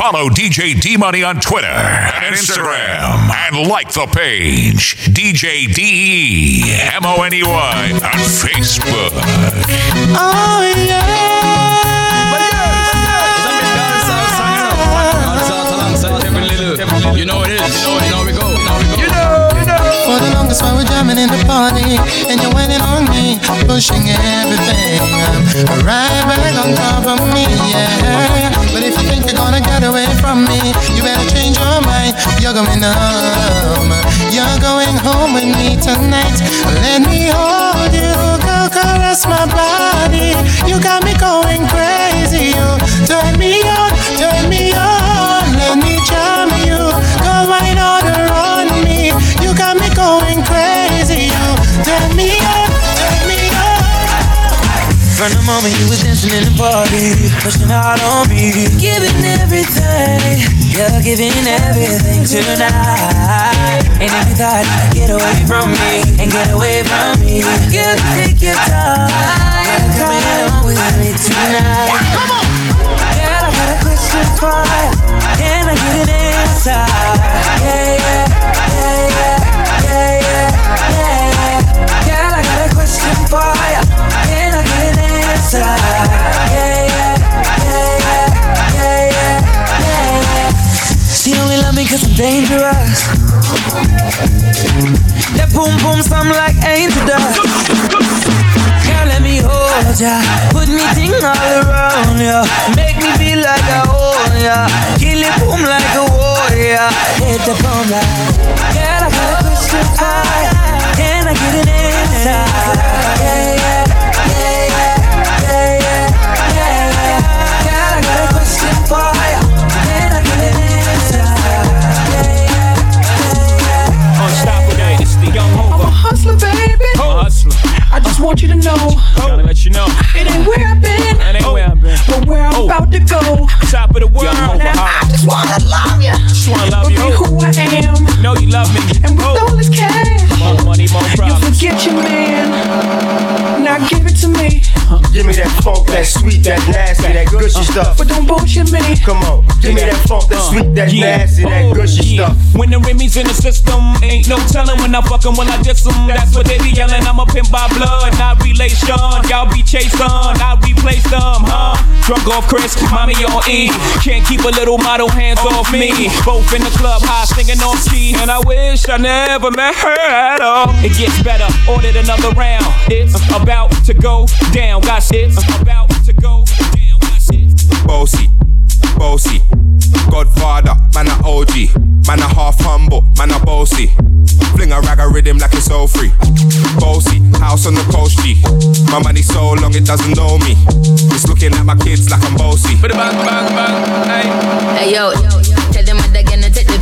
Follow DJ D Money on Twitter and Instagram and like the page DJ D M O N E Y on Facebook. Oh yeah. For why we're jamming in the party, and you're waiting on me, pushing everything. Right back on top of me, yeah. But if you think you're gonna get away from me, you better change your mind. You're going home. You're going home with me tonight. Let me hold you, go caress my body. You got me going crazy. You turn me on, turn me on. Turn me on, turn me on. From the moment you was dancing in the party, pushing out on me, giving everything, you're giving everything tonight. And if you thought you could get away from me and get away from me, you take your time. You're coming along with me tonight. Come on. Girl, I got a question for you. Can I get an answer? Yeah, yeah, yeah, For you. Can I get answer? Yeah, yeah, yeah, yeah, yeah, yeah, yeah. She only love me cause I'm dangerous. That boom boom sound like angel dust. Girl, let me hold ya. Put me ting all around ya. Make me feel like I own ya. Kill it boom like a warrior. Hit the boom like. Girl, I got a for ya. Can I get an answer? Yeah, yeah, stuff. but don't bullshit me. Come on, give me that funk, that uh, sweet, that Yeah. nasty, that Oh, gushy yeah. stuff. When the Remy's in the system, ain't no telling when I fuck 'em, when I diss 'em. That's what they be yelling. I'm a pimp by blood, not relation. Y'all be chasing, I replace them, huh? Drunk off Chris, mommy on E. Can't keep a little model hands off me. Both in the club, high singing on key, and I wish I never met her at all. It gets better, ordered another round. It's about to go down. Got shit about bossy, bossy. Godfather, man a OG, man a half humble, man a bossy. Fling a rag a rhythm like it's all free. Bossy, house on the coast G. My money so long it doesn't know me. It's looking at my kids like I'm bossy. Bang, bang, bang, hey. Hey yo, tell them what they're gonna take the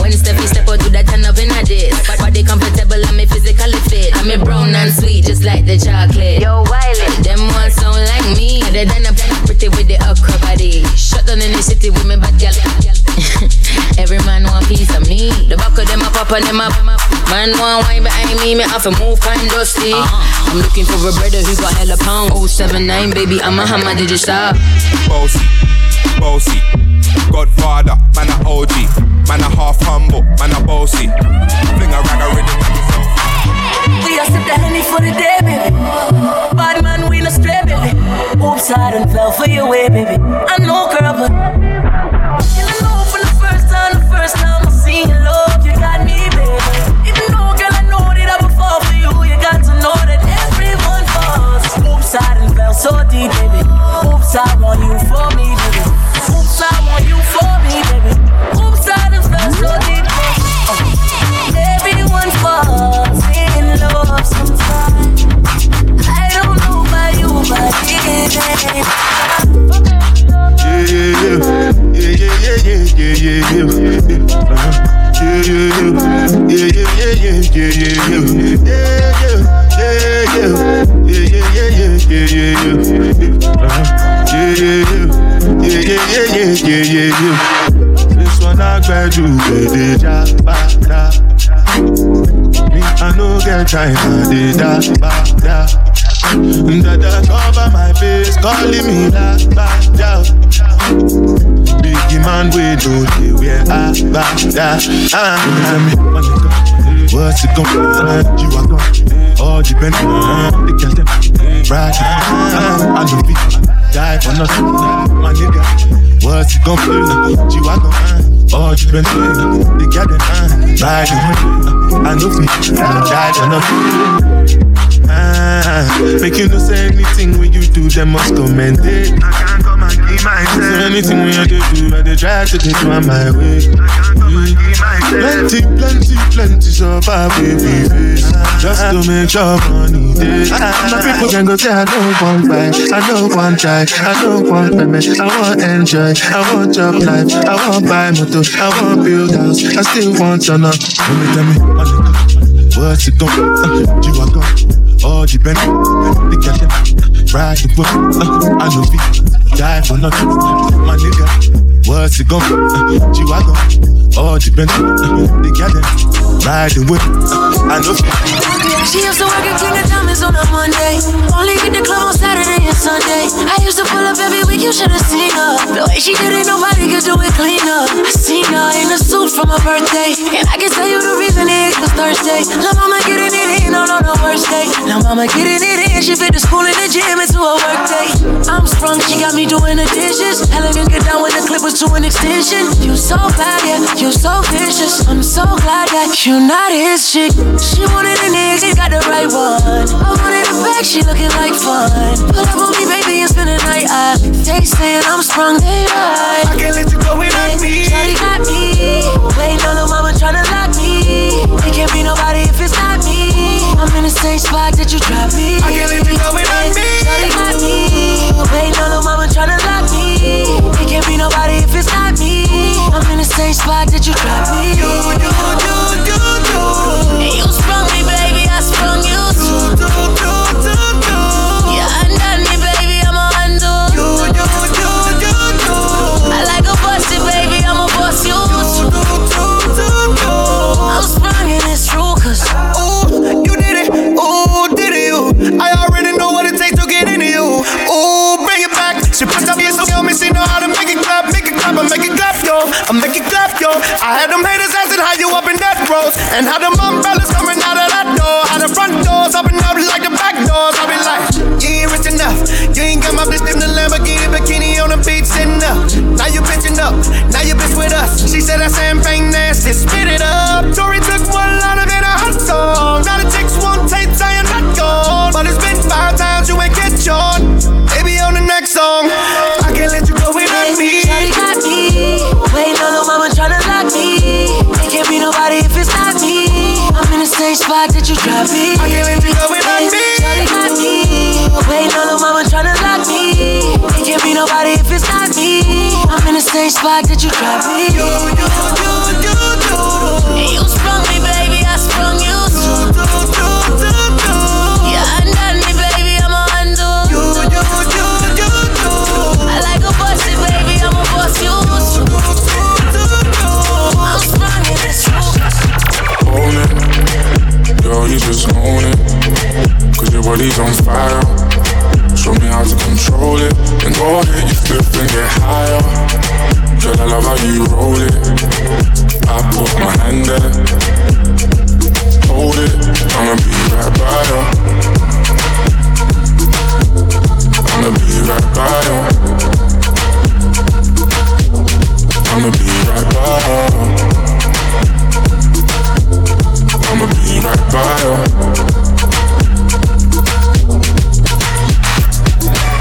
when Steffi step out, do that turn up in a dish. Body comfortable, I'm physically fit. I'm a brown and sweet, just like the chocolate. Yo, Wiley, them ones sound like me. Other than a pretty with the okra body. Shut down in the city with me bad gal. Every man want piece of me. The back of them up, up and them up. Man want wine behind me, me have to move kind dusty. Uh-huh. I'm looking for a brother who got hella pound. 079, baby, I'm a hammer, did you stop? Bossy, bossy. Godfather, man a OG, man a half humble, man a bossy. Fling a rag heaven fell for you, way, baby. You, ba, da. Me, I no get time, I did da, ba, da. Cover my face, calling me la, ba, da. Man we know the where I back that. Ah, tell me, nigga, what's it gonna? You are gone, all depend on the girl. Right, I know people die for nothing, my nigga. What's it gonna be? You are gone, all depend on the girl them. Right, I know people die for nothing. Ah, make you no say anything when you do, them must commend it. I can't come and myself. So anything when you do, I they try to you on my way. Plenty, plenty, plenty far baby face Just to make sure money day My people can go say I don't want buy I don't want try I don't want payment I want enjoy I want job life I want buy motor I want build house I still want your up Let me tell me, What's it gonna uh, You are gone all. The girl them ride the. Uh, I know we die for nothing. My nigga, what's it gon' uh, G-Wagon. All depend. Uh, ride the whip. Uh, I know she used to work at of Diamonds on a Monday. Only hit the club on Saturday and Sunday. I used to pull up every week, you should have seen her. The way she did it, nobody could do it cleaner. I seen her in a suit for my birthday. And I can tell you the reason it was Thursday. La mama getting it in on, on the worst day. La mama getting it in, she fit the school and the gym into a work day. I'm sprung, she got me doing the dishes. Elegant get down when the clip was to an extension. You so bad, yeah, you so vicious. I'm so glad that you're not his chick. She wanted a nigga got the right one. I wanted a bag, she looking like fun. Pull up on me, baby, and spend the night. I they saying I'm sprung, they right. I can't let you go without me. Shawty got me. Waiting on the mama tryna lock me. It can't be nobody if it's not me. I'm in the same spot that you dropped me. I can't let you go without me. Shawty got me. Waiting on the mama tryna lock me. It can't be nobody if it's not me. I'm in the same spot that you dropped me. You, you, you, you, you. You sprung me, baby. I sprung you too. Do, do, do, do. Yeah, undone me, baby. I'm a undo. You, you, you, you, you. I like a busted, baby. I'm a bust you Do, too. do, do, do. I'm sprung and it's true, Ooh, you did it. Ooh, did it you? I already know what it takes to get into you. Ooh, bring it back. She puts up your so me, she know how to make clap, make clap, I make it clap, yo. I make it clap, yo. I had them haters asking how you up in that road, and how them umbrellas coming out of that door, like same spot that you dropped me. You, you, you, you, you. And you sprung me, baby. I sprung you too. Do, do, do, do. Yeah, undone me, baby. I'm a undo. You, you, you, you, you. I like a busted, baby. I'm a bust you too. I'm sprung and it's true. own it. Girl, you just own it. Cause your body's on fire. Show me how to control it. Then go ahead, you flip and get higher. Girl, I love how you roll it. I put my hand there. Hold it. I'ma be right by you. I'ma be right by you. I'ma be right by you. I'ma be right by you.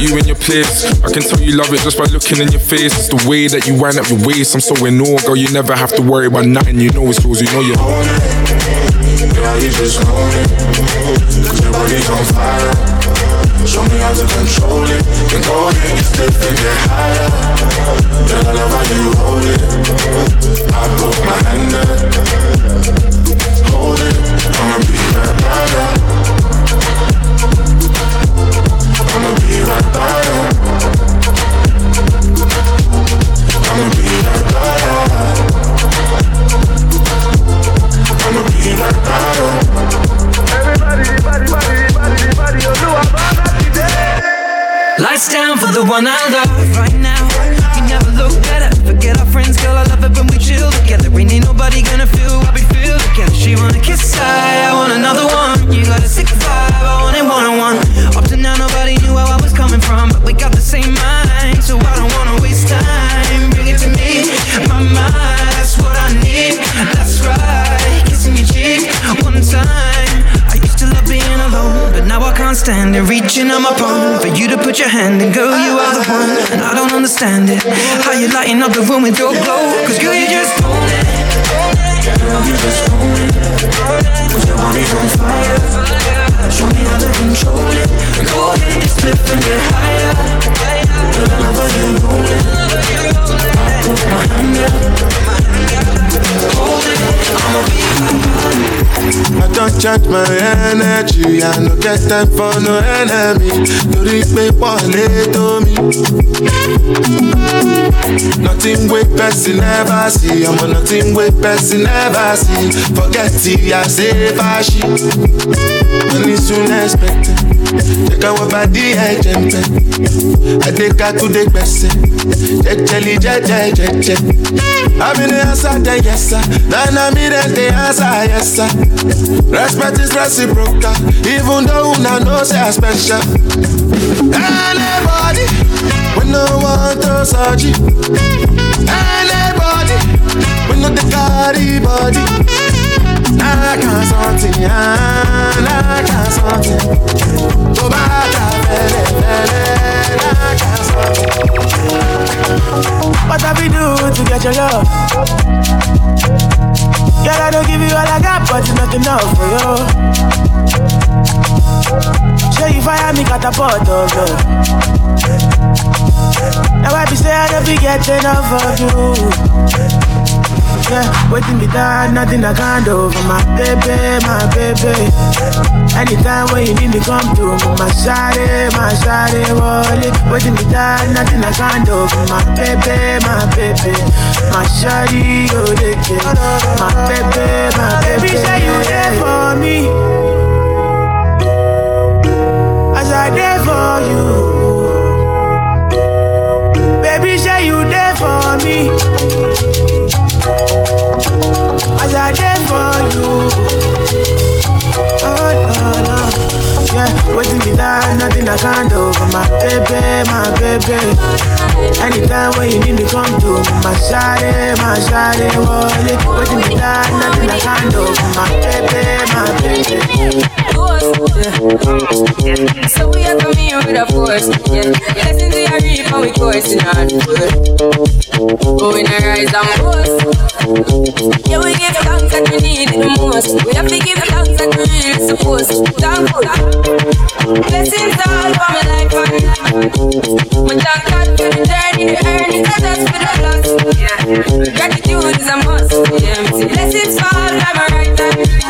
put you in your place. I can tell you love it just by looking in your face. It's the way that you wind up your waist. I'm so in awe, girl. You never have to worry about nothing. You know it's yours. You know you're it. Girl, you just own it. Cause your body's on fire. Show me how to control it. Then go ahead, you slip and get higher. Girl, I love how you hold it. I put my hand there. Hold it. I'ma be right by Lights down for the one I love Forget our friends, girl. I love it when we chill together. Ain't nobody gonna feel what we feel together. She wanna kiss I, I want another one. You got a sick vibe, I want it one on one. Up to now, nobody knew where I was coming from, but we got the same mind, so I don't wanna waste time. Bring it to me, my mind. But now I can't stand it. Reaching on my palm for you to put your hand in, girl, you are the one, and I don't understand it. How you lighting up the room with your glow? Cause girl, you just own it. Girl, you just own it. Put your body on fire. Show me how to control it. Go ahead, just flip and get higher. Girl, I love you roll it. I put my hand up. I don't charge my energy, I no get time for no enemy. Torí pé pọ̀lẹ́ tó mi. Nothing wey person never see, I'm ọmọ nothing wey person never see. Forget it, I say fashi. Money soon expected. Take our body ẹ̀jẹ̀ ń bẹ̀. Adéka tó dé gbẹ̀sẹ̀. Jẹjẹli jẹjẹ jẹjẹ. Àmì ni answer then yes sir. Nana mi then dey answer yes sir. Respect is reciprocal, even though una know say I special. Anybody, we no want to search. Anybody, we no dey carry body. I can't something, I fẹ́lẹ́, I can't something. What have we do to get your love? Girl, I don't give you all I got, but it's not enough for you. Show you fire me catapult of love. Now I be say I don't be get enough of you. Yeah, waiting me down, nothing I can't do for my baby, my baby. Anytime when you need me, come through. My shawty, my shawty, wallet. Waiting me down, nothing I can't do for my baby, my baby. My shawty, you the kid. My baby, my baby. say you there for me. As I there for you. Baby, say you there for me. As I there for you. Oh, no, no. Yeah, waiting me down, nothing I can't do for my baby, my baby. Anytime when you need me, come to my shawty, my shawty, wallet. Waiting me down, nothing I can't do for my baby, my baby. So we are coming with a force. Yeah. Lessons we are reap and we coursing on foot. Going to rise and boast. Yeah, we give thanks that we need the most. We have to give thanks that we really supposed to. Thankful. Blessings all for my life and my thank God for the journey, the earnings, not just for the loss. Yeah. Gratitude is a must. Yeah, blessings fall by my right hand.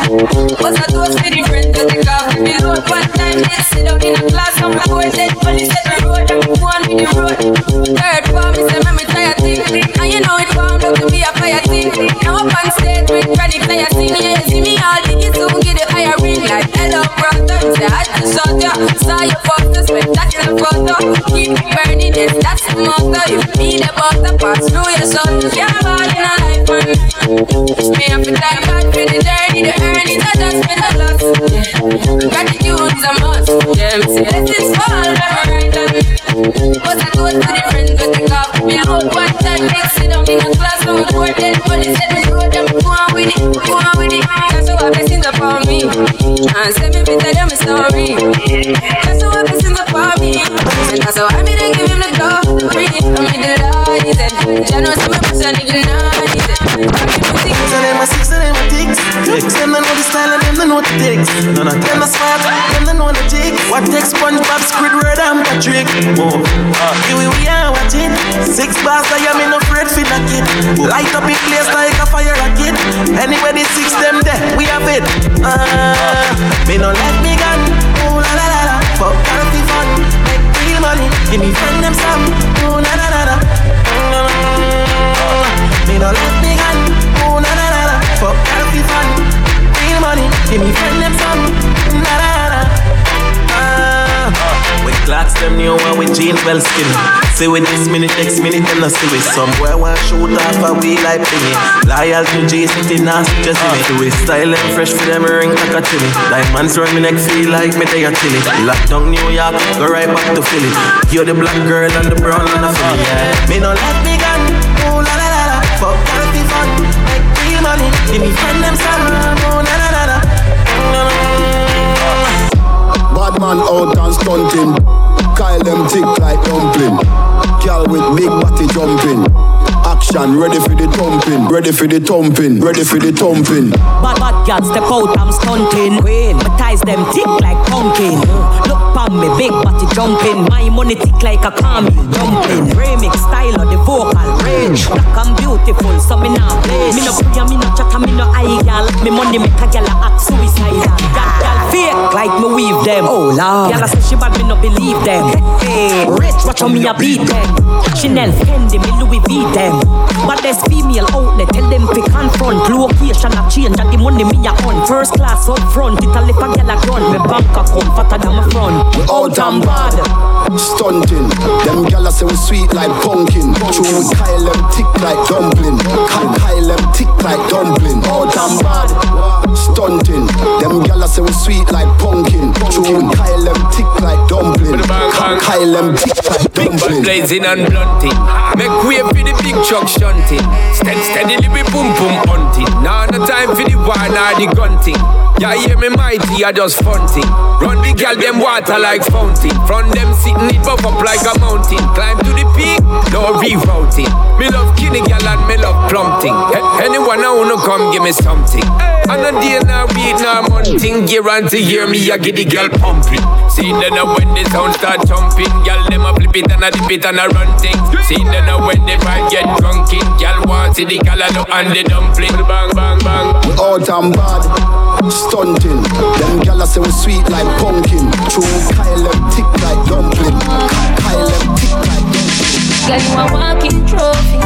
What's a toast for the friends that take off load one time? They sit down in a class on my board, said police said the road, I'm one with the road. Third form is a memory tire and you know it wound up to be a fire thing. Now up on stage with chronic fire sing, yeah, you see me all the kids soon get the higher ring like hello brother. Say I just saw you, saw your photo, spectacular photo. Keep burning, yes, that's the motto. You be the butter pass through your son. Yeah, ball in a life, man. Me have to thank God for the journey, the earnings, I just for the loss. Yeah. Is a must. Yeah, me say blessings fall by my right hand. What's a toast to the friends with the cup? Me out one time, next sit down in a class on the board, then police said me road, them go on with it, go on with it. That's how I blessings upon me. And send me better than my story. That's how I blessings upon me. And that's how I be they give him the glory. I'm in the light, and see my person ignited. So them a six, so them a. Them the style and them know the ticks. None of them a smart, them don't know the jigs. Watch I take SpongeBob, Squidward, and Patrick. Oh, uh, here we are watching. Six bars, I am in afraid for the kid. Light up in place like a fire rocket. Anybody six them there, we have it. Uh, me no let me gun. Ooh la la la la. Fuck healthy fun, make real money. Give me friend them some. Ooh la la la la. Mm, me no let me gun. Ooh la la la la. Fuck healthy fun, money. Give me friend them some. La la la. Ah, with clocks them new one with jeans well skinny. See with this minute, next minute, them not see with some boy want shoot off a wheel like thingy. Loyal to G City, nasty just see me. Do it style and fresh for them ring like a chili. Diamonds round me neck feel like me they a chili. Lock down New York, go right back to Philly. You're the black girl and the brown and the Philly. Yeah. Me no let me gun, ooh la la la la. Fuck healthy fun, make real money. Give me friend them some, man out and stunting. Kyle them tick like dumpling. Girl with big body jumping. Action, ready for the thumping, ready for the thumping, ready for the thumping. Bad bad girl step out, I'm stunting. Queen, my ties them tick like pumpkin. Look pon me, big body jumping. My money tick like a camel jumping. Remix style of the vocal range. Black and beautiful, so me nah play. Me no pray, me no chatter, me no eye gal. Me money make a gal act suicidal. That gal fake like me weave them. Oh lord, gal say she bad, me no believe them. Hey, rich, watch how me a beat them. Chanel, Fendi, me Louis V them. But there's female out there, tell them fi confront. Location a change, and the money me a on. First class up front, it a lip a gal a run. Me bank account fatter than my front. We out and bad, stunting. Them gyal say we sweet like pumpkin. True we Kyle them tick like dumpling. Kyle Kyle them tick like dumpling. Out and bad, stunting. Them gyal say we sweet like pumpkin. We Kyle them tick like dumpling. Kyle them tick like Big bad dumpling. blazing and blunting. Make way for the big truck shunting. Steady, steadily we boom boom hunting. Now no time for the wine or the gunting. Yeah, hear me mighty, I just funting. Run the gal them water like fountain. From them sitting it buff up like a mountain. Climb to the peak, no rerouting. Me love skinny gal and me love plumping. Anyone I wanna come give me something. And a day now week now monthing. Guarantee hear me, I get the gal pumping. See then now when the sound start jumping, gal them a flip it and a dip it and a run things. See then now when the vibe get drunken, gal want see the gal and the dumpling. Bang bang bang. Out and bad, stunting. Them gyal say we sweet like pumpkin. True Kyle tick like dumpling. Kyle tick like dumpling. Girl, you a walking trophy.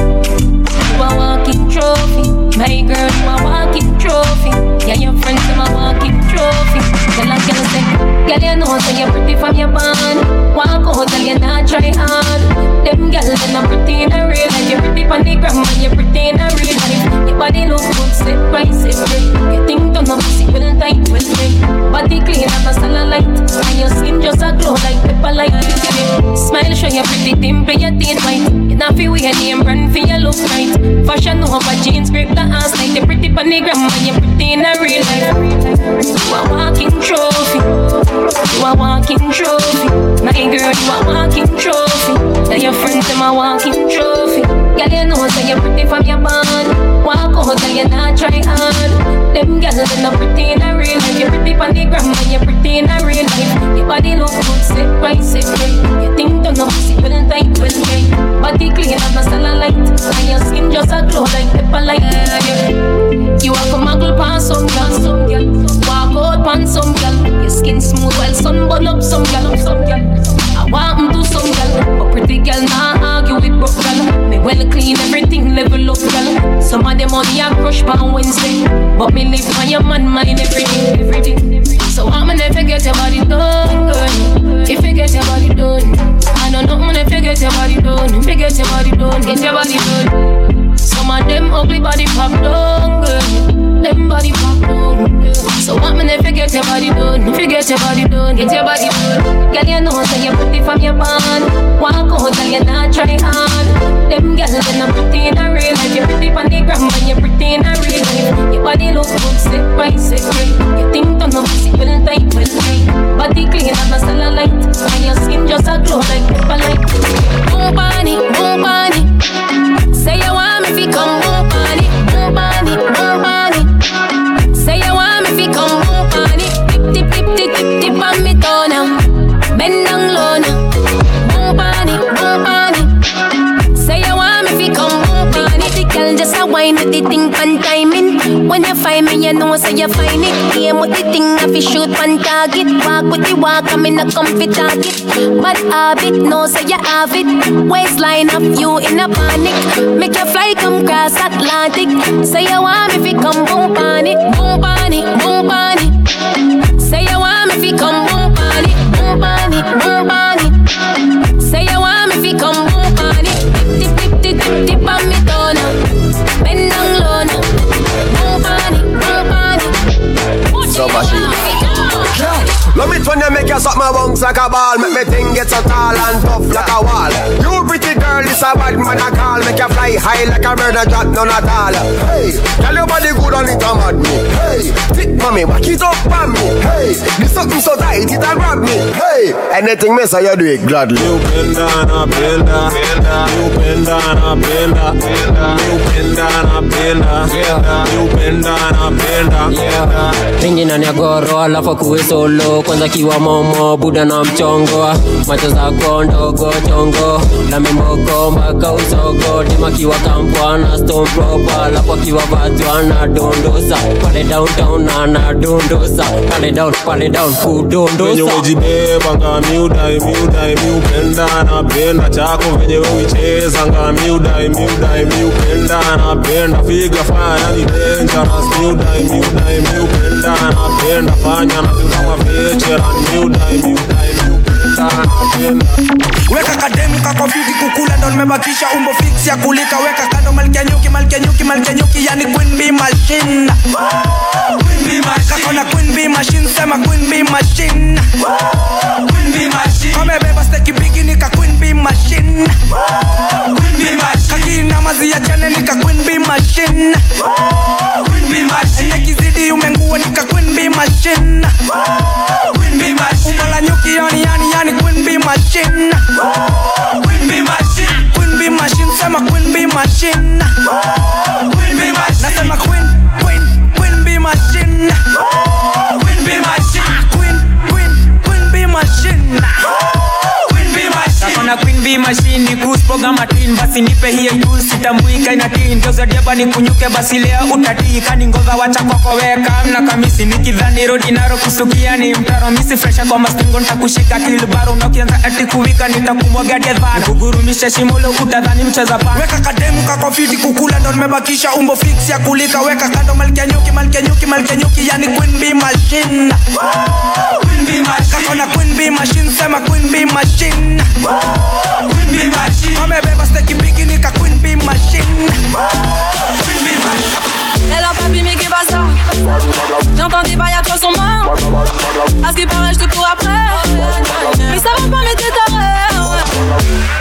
You a walking trophy. My girl, you a walking trophy. Yeah, your friends them a walking trophy. Tell a girl say, girl, you know say you're pretty from your band. Walk out, girl, you not try hard. Them girl, they not pretty in a real. You're pretty on the gram and you're pretty in a real life. Your body look good, step by step. You think done up, see well tight, well straight. Body clean up a cellulite, and your skin just a glow like pepper light. Smile, show your pretty dimple, your teeth white. You not feel weird, name brand for your look right. Fashion over jeans, grip the ass like the pretty on the gram, and you're pretty in a real life. You a walking trophy. You a walking trophy. My girl, you a walking trophy. Tell your friends them a walking trophy. Girl, you know say you're pretty from your band. Walk out, girl, you not try hard. Them girls they not pretty in a real life. You're pretty on the and you're pretty in a real life. Your body look good, step by step. You think done up, see well tight, well straight. Body clean and a cellulite, and your skin just a glow like pepper light. You a come muggle past some girl, some girl. Walk out past some girl. Your skin smooth while sun burn up some girl, some girl. I want do some girl, but pretty girl nah broke girl. Me well clean everything level up girl. Some of them money I crush on Wednesday, but me live on your man mind everything, everything. So I'ma never get your body done, girl. If you get your body done, I know when if you get your body done. If you get your body done, get your body done. Some of them ugly body pop down, girl. Them body pop down. So what man if you get your body done? If you get your body done, get your body done. Girl, you know say you're pretty from your band. Walk out, girl, you not try hard. Them girls they not pretty in a real life. You're pretty from the gram, and you're pretty in a real life. Your body look good, step by step. You think don't know, see well tight, well tight. Body clean and a cellulite, and your skin just a glow like pepper light. It, move on it. Say you want me fi come When you find me, you know so you find it. Aim with the thing, if you shoot one target. Walk with the walk, I'm in a comfy target. But habit, no so you have it. Waistline of you in a panic. Make your fly come cross Atlantic. Say you want me, you come boom on it, boom on it, boom on it. Say you want me, you come Love it when you make you suck my bones like a ball. Make me thing get so tall and tough like a wall. You pretty girl, this a bad man I call. Make you fly high like a bird and drop none at all. Hey, tell your body good on it a mad me. Hey, thick mommy, back it up on me. Hey, this something so tight it a grab me. Hey, anything me say you do it gladly. You bend down, I bend down You bend down, I bend down You bend down, I bend down You bend down, I bend down Pingi ndani ya goro alafu kuwe solo kwanza kiwa momo buda na mchongoa macho zako ndogo chongo. Na mimboko mpaka usogo. Dema kiwa kampwana stompropa lapo akiwa vatwa na dondosa. Pale downtown na dondosa. Pale down pale down kudondosa venye wejibeba ngami udai mi udai mi upenda napenda chako venye weicheza ngami udai mi udai mi upenda napenda figa fanya ni dangerous. Mi udai mi udai mi upenda napenda fanya na kama vile weka kademu kakofiti kukula ndo nimebakisha umbo fix ya kulika. Weka kando malkia nyuki malkia yani queen bee machine. Kakona queen bee machine sema queen bee machine. Wow, queen nika queen bee machine. Kakina mazi ya jane nika queen bee machine. Nekizidi umengua nika queen bee machine. Umbo la nyuki yani yani yani queen bee machine. Queen bee machine sema queen bee machine. Nasema queen queen queen bee machine Now we. Bee machine ni matin. Basi nipe hiyo juice sitambuika ina tin. Geuza diaba ni kunyuke basi leo utatika. Ni ngoza wacha kwako weka mna kamisi. Nikidhani rodi naro kusukia ni mtaro. Misi fresha kwa mastingo nitakushika kilbaro na ukianza ati kuwika nitakumwaga dedhana kugurumisha shimo leo utadhani mcheza pana weka kademu kako fiti kukula ndo nimebakisha umbo fix ya kulika. Weka kando malkia nyuki malkia nyuki malkia nyuki yani queen bee machine kako na queen bee machine sema queen bee machine A Elle a J'entends des à 300 mains À ce paraît je après. Mais ça va pas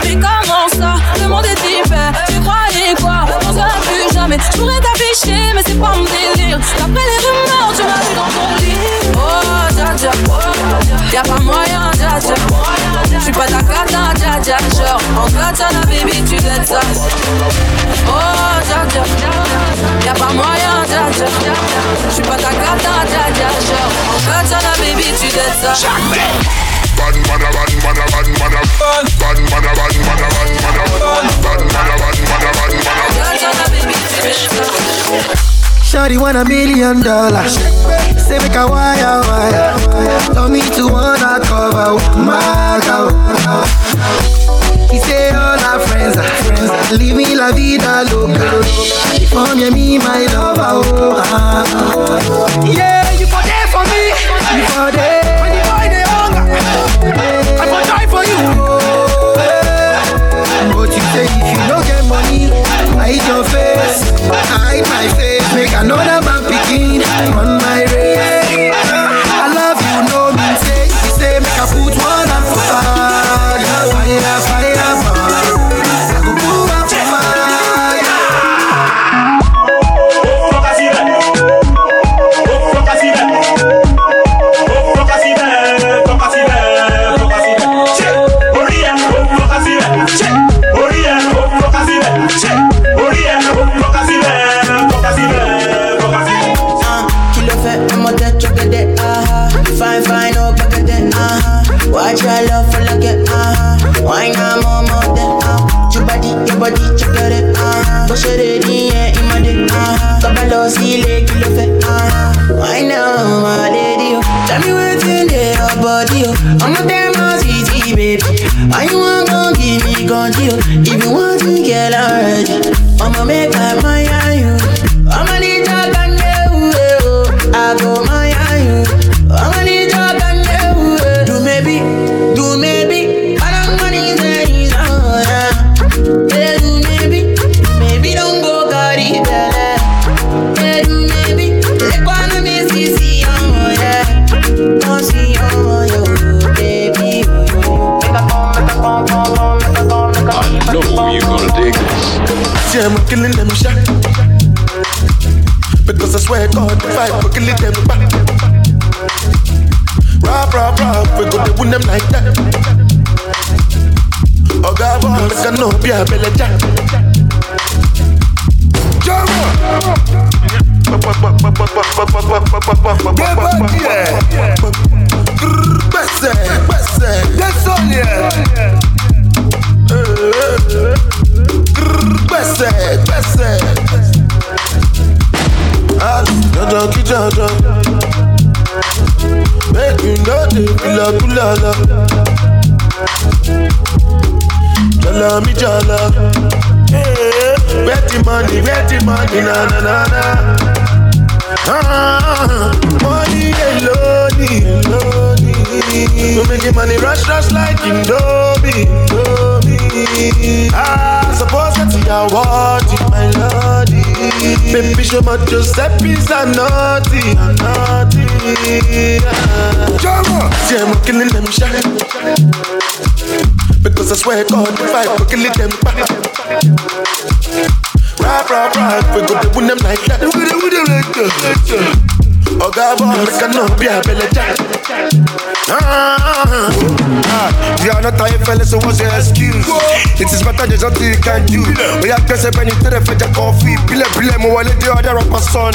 mais comment ça? Le monde est hyper. Tu croyais quoi? On sera plus jamais. Je pourrais t'afficher mais c'est pas mon délire. Y'a pas moyen, dja dja. J'suis pas ta cata, dja dja. Genre, en katana, baby, tu dettes ça. Oh, dja dja. Y'a pas moyen, dja dja. J'suis pas ta cata, dja dja. Genre, en katana, baby, tu dettes ça. Bad mother, bad mother, bad mother. Bad mother, bad mother, bad mother. Bad mother, bad mother, bad mother. Shawty want a million dollars. Say make a wire wire. Tell me to wanna cover my girl. He say all our friends are friends. Leave me la vida loca. For me, me my lover. Oh, ah, ah. Yeah, you for there for me. You for there. When the boy they hunger, I for die for you. But you say if you don't get money, hide your face. Hide my face. Make another man picking on my race. mo ṣe lè ní ẹ ìmọ̀dé. Tọ́ba lọ sí ilé kí ló fẹ́. Why now my lady? Tell me wetin dey your body o? Ọmọ tẹ́ mọ́ sí ti bèbè. Why you wan come give me gunji o? If you want to get already, ọmọ mẹ́ta killing them shot. Because I swear God, if I for killing them back. Rap, rap, rap, we go to win them like that. Oh God, boy, make a no be a belly jack. Yes, gbèsè, gbèsè. Ali, dandan kí dandan. Make you kula la. Jala mi jala. Eh, Where the money, where the money, na na na na. Ah, money alone, alone. We making money rush rush like Indomie, Indomie. Ah, suppose that you are wanting my lordy. Baby, show my Giuseppe's a naughty, a naughty. Ah. See, I'm killing them shot. Because I swear God, if I killing them back. Rap, rap, rap, we go to win them like that. We go to win them like that. God, boy, make a no be a belly jack. Ah, you are not tired, fellas, so what's your excuse? It is better there's nothing you can do. Yeah, guess I've been to the fetch a coffee. Pile, pile, mo wale de other rapper son.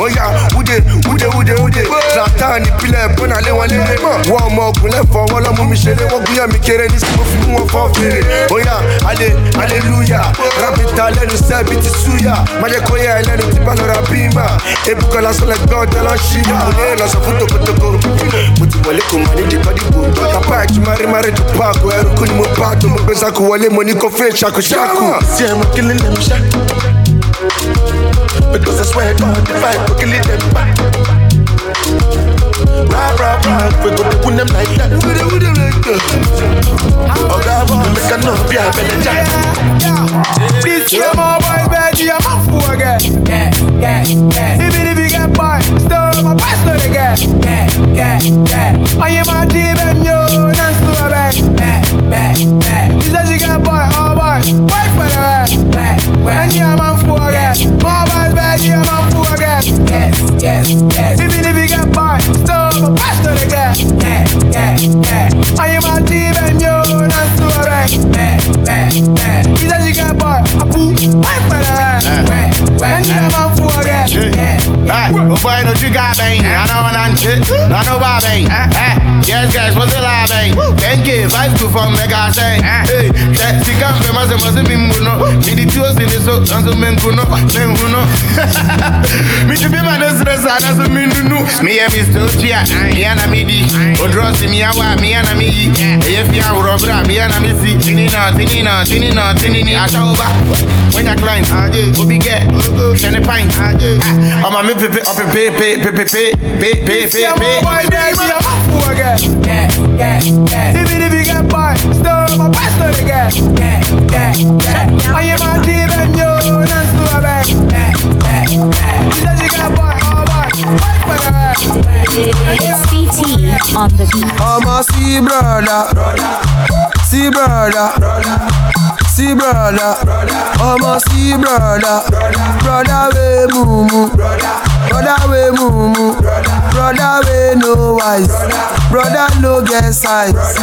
Oh, yeah, ude, ude, ude, ude. Zlatani, pile, bona le wale. One more, kule for wala mu mi mi kere ni simu fi mu for fere. Oh, yeah, ale, hallelujah. Le le rapima. Ebuka la sole god, la flashy unaela za vuto eh, kotokoro muti wale kumanidi kadibu kapaki mari mari tupako yarukuni mupato mupeza kuwale monikofre chako chako sema kilile mshako Because I swear God, if I go kill them back Rap, rap, rap, we go to them like that. We like that. Oh God, boy, make a no be a belly jack. This year, my boy, I'm up for again. Yeah, yeah, yeah. Even if you get by, still my pastor again. Yeah, yeah, yeah. And a bang. Yeah, yeah, yeah. Said she get by, oh boy, wait for the rest. When you am up for again. My boy, for again yes, yes, yes. Even if you get by, so pass to the gas. Yes, yes, yes. I am a team and you're not to a wreck. Yes, yes, yes. Even if you get by, a poo, pass the gas. When you have a fool again. Right, we're going to do that, Yeah. I know I'm shit. I know what I mean yes, guys, what's the lie eh? bang? Thank you, five to from mega say. Eh? Hey, that she come from us, must be muno. Me the two in the so, and so men kuno, men kuno. Me to be my stress, and as a min no. Me and still chia, me and a midi. O dross me awa, me and a me. If you are robra, me and a me see. Tinina, tinina, tinina, tinini, over. When your client, Obi get, send a pint. I'm a me pepe, up a pay, pay, pay, pay, pay, pay, pay, pay, Poor girl. Even if you get by, still my best of the girl. I am my team and you, and so I bet. She said she got by, on the beat. I'm a sea brother, brother. sea brother, brother see brother, ọmọ sí brother, brother we mumu, brother we mumu. Brother we no wise, brother no get size.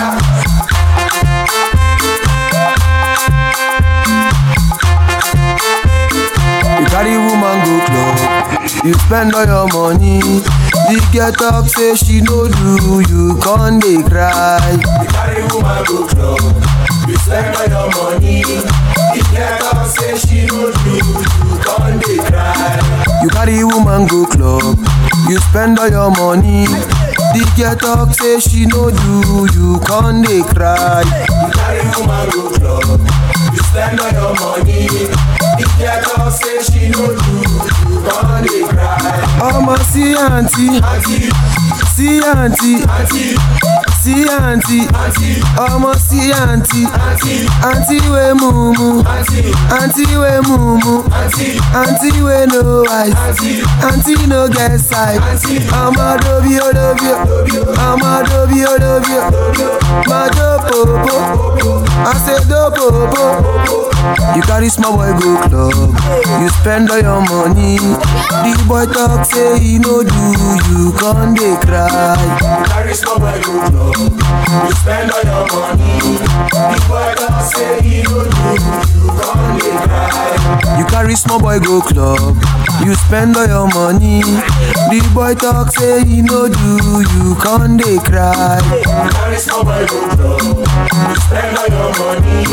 You carry woman go club, you spend all your money. The get talk say she no do, you dey cry. You carry woman go club, you spend all your money. The girl say she no do, you con dey cry. You carry woman go club, you spend all your money. The girl talk say she no do, you con dey cry. You carry woman go club, you spend all your money. The girl talk say she no do, you con dey cry. Ọmọ sí àǹtí, sí àǹtí, sí àǹtí, ọmọ sí àǹtí, àǹtí wé mumu, àǹtí wé mumu, àǹtí wé no eyes, àǹtí no get sight, ọmọ dobi o dobi o, ọmọ dobi o dobi o, ma do popo, I You carry small boy go club, you spend all your money. The boy talk say he no do, you con dey cry. You carry small boy go club, you spend all your money. The boy talk say he no do, you con dey cry. You carry small boy go club, you spend all your money. The boy talk say he no do, you con dey cry. You carry small boy go club, you spend all your money.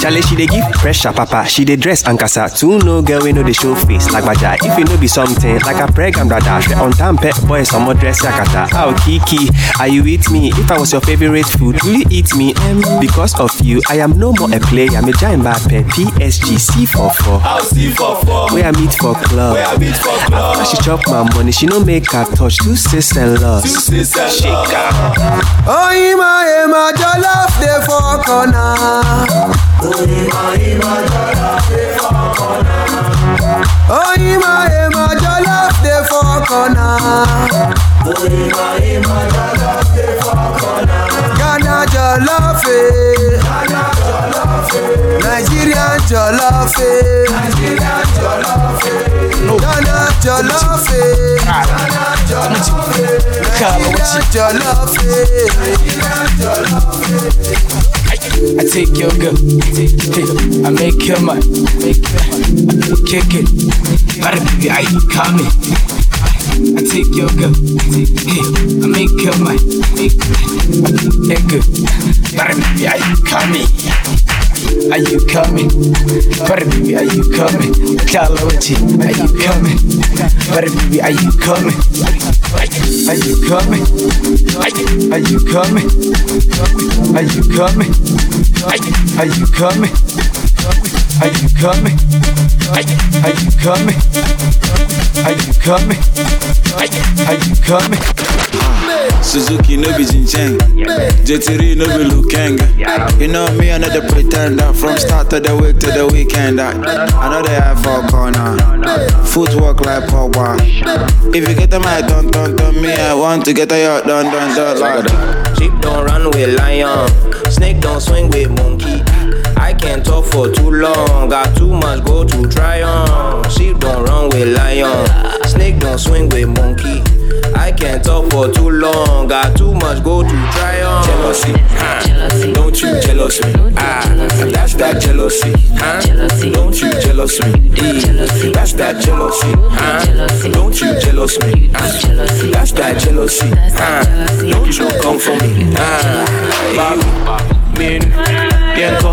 Charlie, she dey give pressure, papa. She dey dress and casa. Two no girl, we know they show face like baja. If you know be something like a pregnant brother, she on time pet boy, some more dress yakata. Oh Kiki, are you with me? If I was your favorite food, will you eat me? Um, because of you, I am no more a player. I'm a giant Mbappe, PSG, C44. I'll see for four. Where I meet for club. Where I meet for club. After she chop my money, she no make her touch two sis and loss. Two sis and Shaker. Oh, Ima, Ima, jollof dey for corner onímọ̀ ìmọ̀ jọlá dé fọ́kọ̀ náà. onímọ̀ ìmọ̀ jọlá dé fọ́kọ̀ náà. onímọ̀ ìmọ̀ jọlá dé fọ́kọ̀ náà. Ghana jollof, eh. Ghana. Nigerian. Nigerian. Ghana. Nigerian jollof. Nigerian. I take your girl, I make your make you kick it. But baby, I coming. I take your girl, hey, I make your man, make. But baby, are you coming? Are you coming? Are you coming? Kalawachi, are you coming? Are you coming? Are you coming? Are you coming? Are you coming? Are you coming? Are you coming? Are you coming? Are you coming? Are you coming? Suzuki no be Jincheng, JT no be Lukeng. You know me, another pretender from start of the week to the weekend. I know they have for corner, footwork like Pogba. If you get a my dun dun dun, me I want to get a yacht dun dun dun like. Sheep don't run with lion, snake don't swing with monkey. I can't talk for too long, got too much go to try on. Sheep don't run with lion, snake don't swing with monkey. I can't talk for too long, got too much go to try on. Jealousy, huh? Don't you jealous me? Ah, that's that jealousy, huh? Don't you jealous me? Eh, That's that jealousy, huh? Don't you jealous me? Ah, That's that jealousy, huh? Don't you come for me? Ah, Baku, Min, Yenko,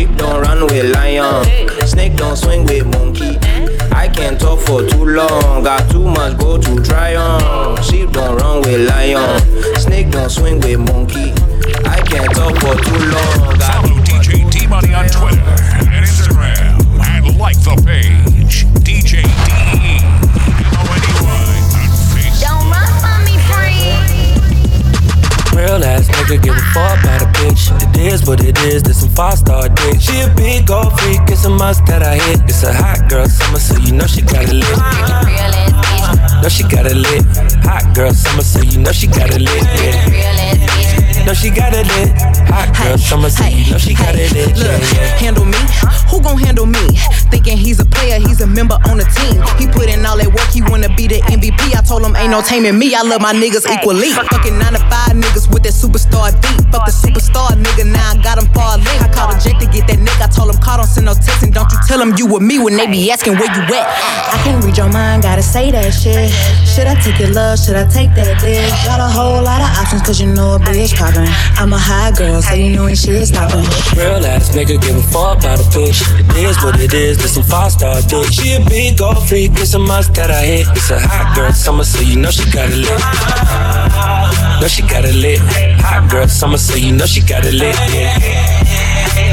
Sheep don't run with lion, snake don't swing with monkey. I can't talk for too long, got too much go to try on. Must that I hit. It's a hot girl summer, so you know she got it lit. Know she got it lit. Hot girl summer, so you know she got it lit. Yeah. Know she got it lit. Hot girl summer, you know she got it lit. Yeah, Look, yeah. handle me? Who gon' handle me? Thinking he's a player, he's a member on the team. He put in all that work, he wanna be the MVP. I told him ain't no taming me. I love my niggas equally. Fucking nine to five niggas with that superstar beat. Fuck the superstar nigga, now I got him far link. I called a jet to get that nigga. I told him call, don't send no text, and don't you tell him you with me when they be asking where you at. I can't read your mind, gotta say that shit. Should I take your love? Should I take that dick? Got a whole lot of options, cause you know a bitch poppin'. I'm a high girl, so you know when shit stoppin'. Real ass nigga give a fuck about a bitch. It is what it is, this some five star dick. She a big gold freak, it's a must that I hit. It's a hot girl summer, so you know she got it lit. Know she got it lit. Hot girl summer, so you know she got it lit. Yeah.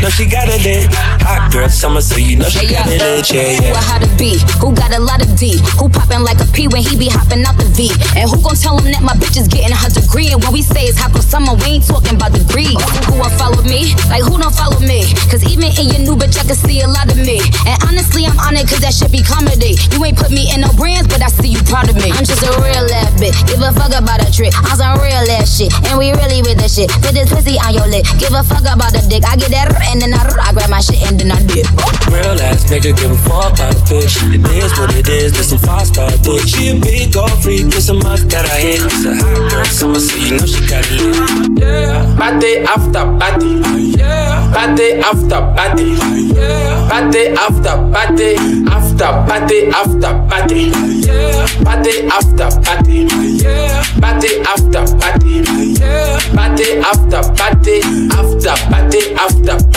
Know she got it lit. Hot girl summer, so you know she Hey, got it yo, lit. Yeah, who yeah. a how to be? Who got a lot of D? Who poppin' like a P when he be hopping out the V? And who gon' tell him that my bitch is getting her degree? And when we say it's hot girl summer, we ain't talking about degrees. Who will follow me? Like who don't follow me? Cause even in your new bitch, I can see a lot of me. And honestly, I'm on it cause that shit be comedy. You ain't put me in no brands, but I see you proud of me. I'm just a real ass bitch. Give a fuck about a trick. I'm some real ass shit. And we really with the shit. Put this pussy on your lip. Give a fuck about the dick. I get that and then I, I grab my shit and then I dip. Real ass nigga give a fuck about a bitch. It is what it is, this some five star dick. She a big gold freak, it's a must that I hit. It's a hot girl summer, so you know she got it lit. Yeah. Party after party. Yeah. Party after party. Yeah. Party after party. After party after party. Yeah. Party after party. Yeah. Party after party. Yeah. Party after party. After party after party.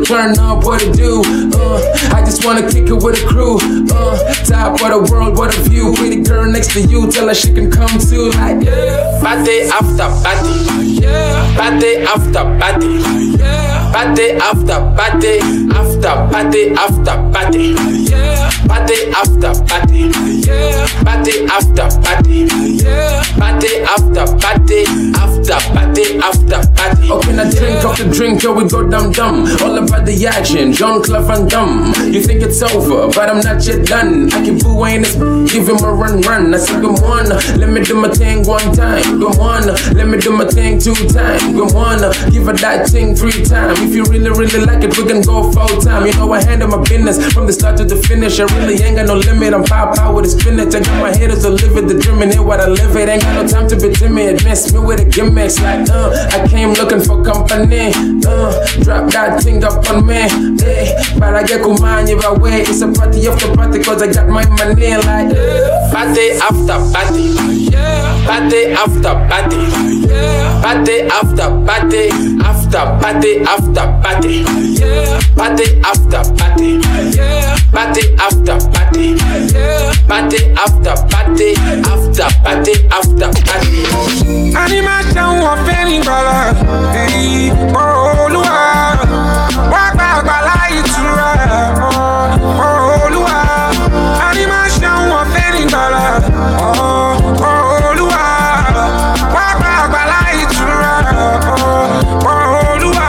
turn up, what to do. Uh, I just wanna kick it with a crew. Uh, top of the world, what a view. Pretty girl next to you, tell her she can come too. Like, yeah. Party after party. Yeah. Party after party. Yeah. Party after party. After party after party. Yeah. Party after party. Yeah. Party after party. Yeah. Party after party. After party after party. Okay, now drink off the drink, yo, we go dumb dumb. All about the action, John Clef and dumb. You think it's over, but I'm not yet done. I can boo in this, give him a run run. I said, good one, let me do my thing one time. Good one, let me do my thing two times. Good one, give her that thing three times. If you really, really like it, we can go full time. You know, I handle my business from the start to the finish. I really ain't got no limit. I'm pop out with a spinach. I got my haters to live it, the dream and it what I live it. Ain't got no time to be timid. Mess me with the gimmicks like, uh, I came looking for company. Uh, drop that thing up on me. Hey, but I get kumani by way. It's a party after party cause I got my money like, party after party. Party after party. Party after party. After party after party. Party after party. Party after party. Party after party. After party after party. Animation wọ fẹ́ ní gbọ́lá, èyí mọ olúwa. Wá gba àgbàlá ìtura, mọ olúwa. Animation wọ fẹ́ ní gbọ́lá, mọ olúwa. Wá gba àgbàlá ìtura, mọ olúwa.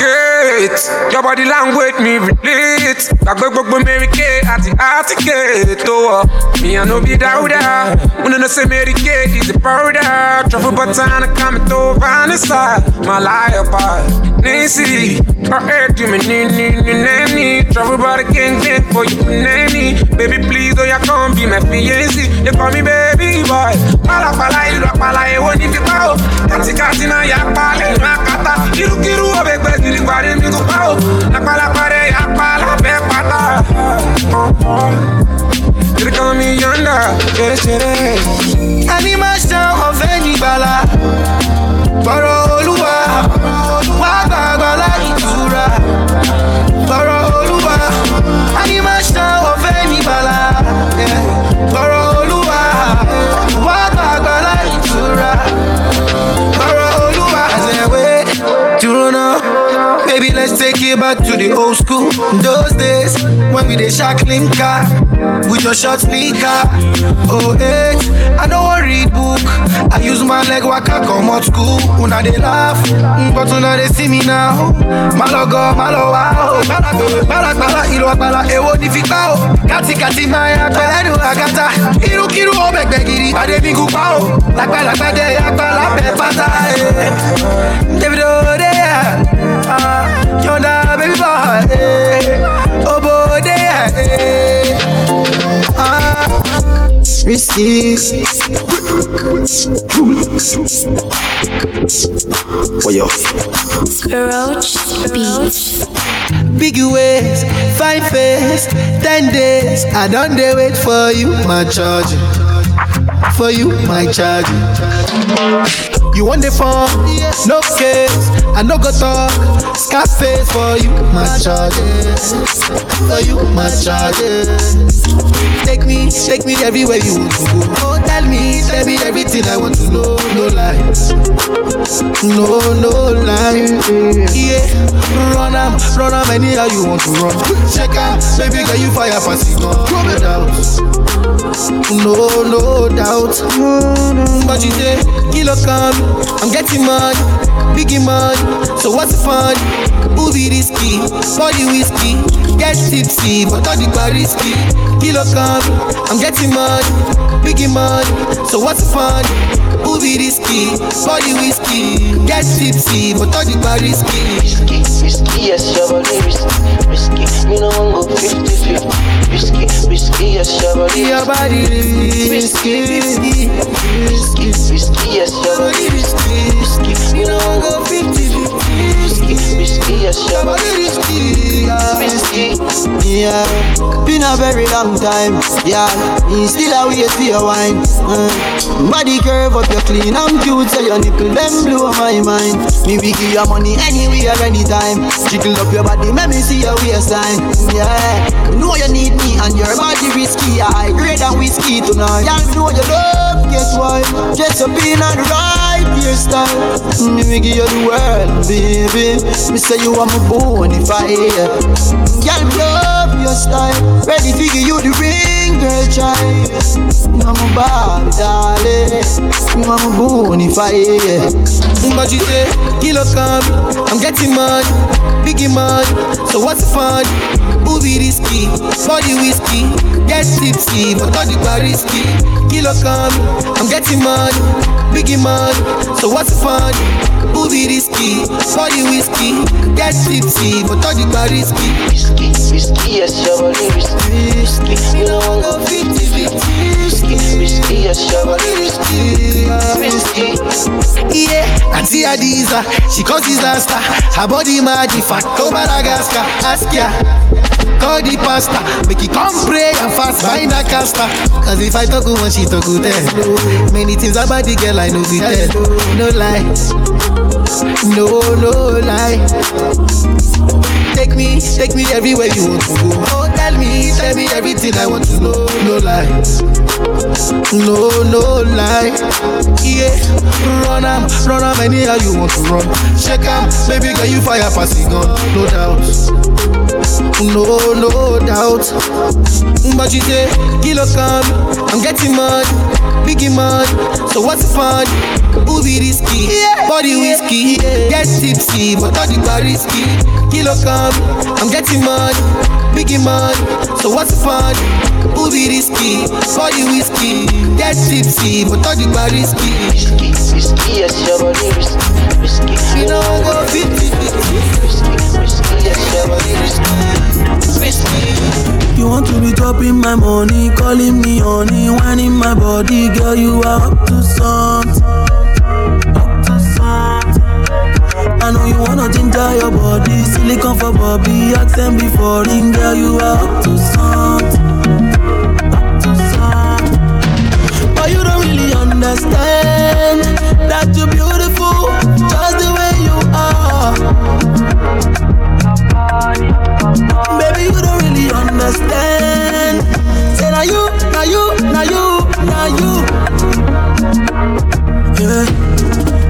Gate, your body language me relate. Gbàgbé gbogbo Mary Kay àti Articate tó wọ̀. I no be Dauda, una no say Mary Kay is a powder. Truffle butter and come to Vanessa, my liar part. Nancy, her head give me ni ni ni nanny. Truffle butter king for you nanny. Baby please oh ya come be my fiancé. You call me baby boy. Pala ìlú àpàlà èwo ní fipá o. Kàtìkàtì náà yà pa lẹ́nu àkàtà. Kírúkírú ọbẹ̀ gbẹ̀gìrì parí mi kò pa o. Lápálápá rẹ̀ yà pa lábẹ́ Yala, oh, oh. They call me Yala, yes, yes. Animal sound of any bala. Bọ̀rọ̀ tura. Bọ̀rọ̀ Olúwa, á way back to the old school. Those days when we dey shack car with your short sneaker. Oh hey, I don't read book. I use my leg waka come out school. Una dey laugh, but una dey see me now. Malogo, malo wow. Oh, bala bala ilo bala ewo ni fi pa o. Oh. Kati kati maya pẹ̀lẹ́nu oh, àgàtà. Kiru kiru o bẹ̀gbẹ̀ gidi. Adé mi kú pa o. Lágbàlagbà dé agbára bẹ̀ pátá. Eh. David Odeya, Yonda baby boy. Obo Odeya, eh. ah. Risky. What yo? Roach Beat. Big ways, fine face, ten days. I don't dare wait for you, my charge. For you, my charge. You want the phone? No case. I no go talk. Scarface for you, my charge. For you, my charge. Take me, take me everywhere you want to go. Oh, tell me, tell me everything I want to know. No lies, no, no lies. Yeah, run am, run am anyhow you want to run. Check out, baby girl, you fire it on. No doubt, no, no doubt. But you say, kilo come, I'm getting money, biggie money. So what's the fun? Be risky? Body whiskey, get tipsy, but all the bar risky. Kilo come, I'm getting money, biggie money. So what's the fun? Who be risky? Body whiskey, get tipsy, but all the bar risky. Risky, risky, yes, your body risky, risky. Me no want go 50 50. Risky, risky, yes, your body Your body risky, risky, risky, risky, yes, your body risky, risky. Me no want go 50 50. Risky, yes, body risky, risky. Yeah, been a very long time. Yeah, you still a wait for your wine. Mm. Body curve up, you clean and cute, so your nipple them blow my mind. Me we give you money anywhere, anytime. Jiggle up your body, make me see your waistline. Yeah, know you need me and your body risky. I grade and whiskey tonight. Yeah, you know you love, guess why? Just up in on the right hairstyle. Me we give you the world, baby. Me say you are my bonfire. Girl, me love your style. Ready to give you the ring, girl, child. You are my Barbie, darling. You are my bonfire. You kilo come, I'm getting money, biggie money. So what's the fun? Be risky? Body whiskey, get tipsy, but all the bar risky. Kilo come, I'm getting money, biggie money. So what's the fun? Who be risky? Body whiskey, get tipsy, but all the bar risky. Risky, risky, yes, your body risky, risky. Me no want go 50 50. Risky, risky, yes, your body risky, risky. Yeah, Auntie Adiza, she cause disaster. Her body mad, if I go Madagascar, ask ya. Call the pastor, make it come pray and fast, find a caster. Cause if I talk one, she talk good tell. Many things about the girl I know be tell. No lie, no, no lie. Take me, take me everywhere you want to go. Oh, tell me, tell me everything I want to know. No lie, no, no lie. Yeah, run am, run am anyhow you want to run. Check am, baby girl you fire pass it gun, no doubt, no, no doubt. But you say, kilo come, I'm getting money, biggie money. So what's the fun? Who be risky? Body whiskey, get tipsy, but all the bar risky. Kilo come, I'm getting money, biggie money. So what's the fun? Who be risky? Body whiskey, get tipsy, but all the bar risky. Risky, risky, yes, your body risky, risky. Me no go 50 Risky, risky, yes, your body risky, risky. You want to be dropping my money, calling me honey, whining my body, girl. You are up to something. Up to something. I know you wanna ginger your body, silicone for Bobby, them before ring, girl. You are up to something. Up to something. But you don't really understand that you're beautiful, Baby, you don't really understand. Say now you, now you, now you, now you. Yeah.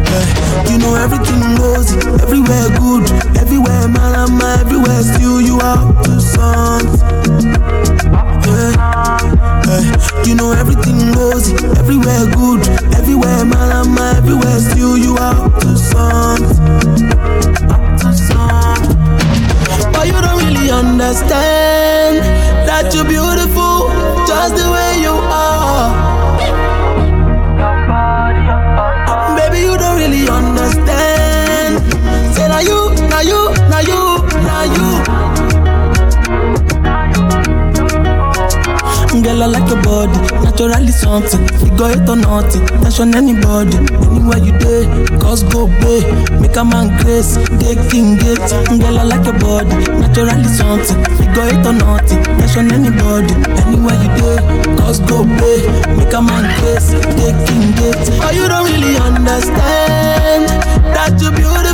yeah. You know everything goes, everywhere good, everywhere malama, everywhere still you up to something. Yeah. Hey, you know everything goes, everywhere good, everywhere malama, everywhere still you up to something. Understand that you're beautiful just the way you Girl, I like your body, naturally something. Figure it or nothing, tension anybody. Anywhere you day, cause go pay. Make a man grace, take king gate. Girl, I like your body, naturally something. Figure it or nothing, tension anybody. Anywhere you day, cause go pay. Make a man grace, take king. Oh, you don't really understand that you're beautiful,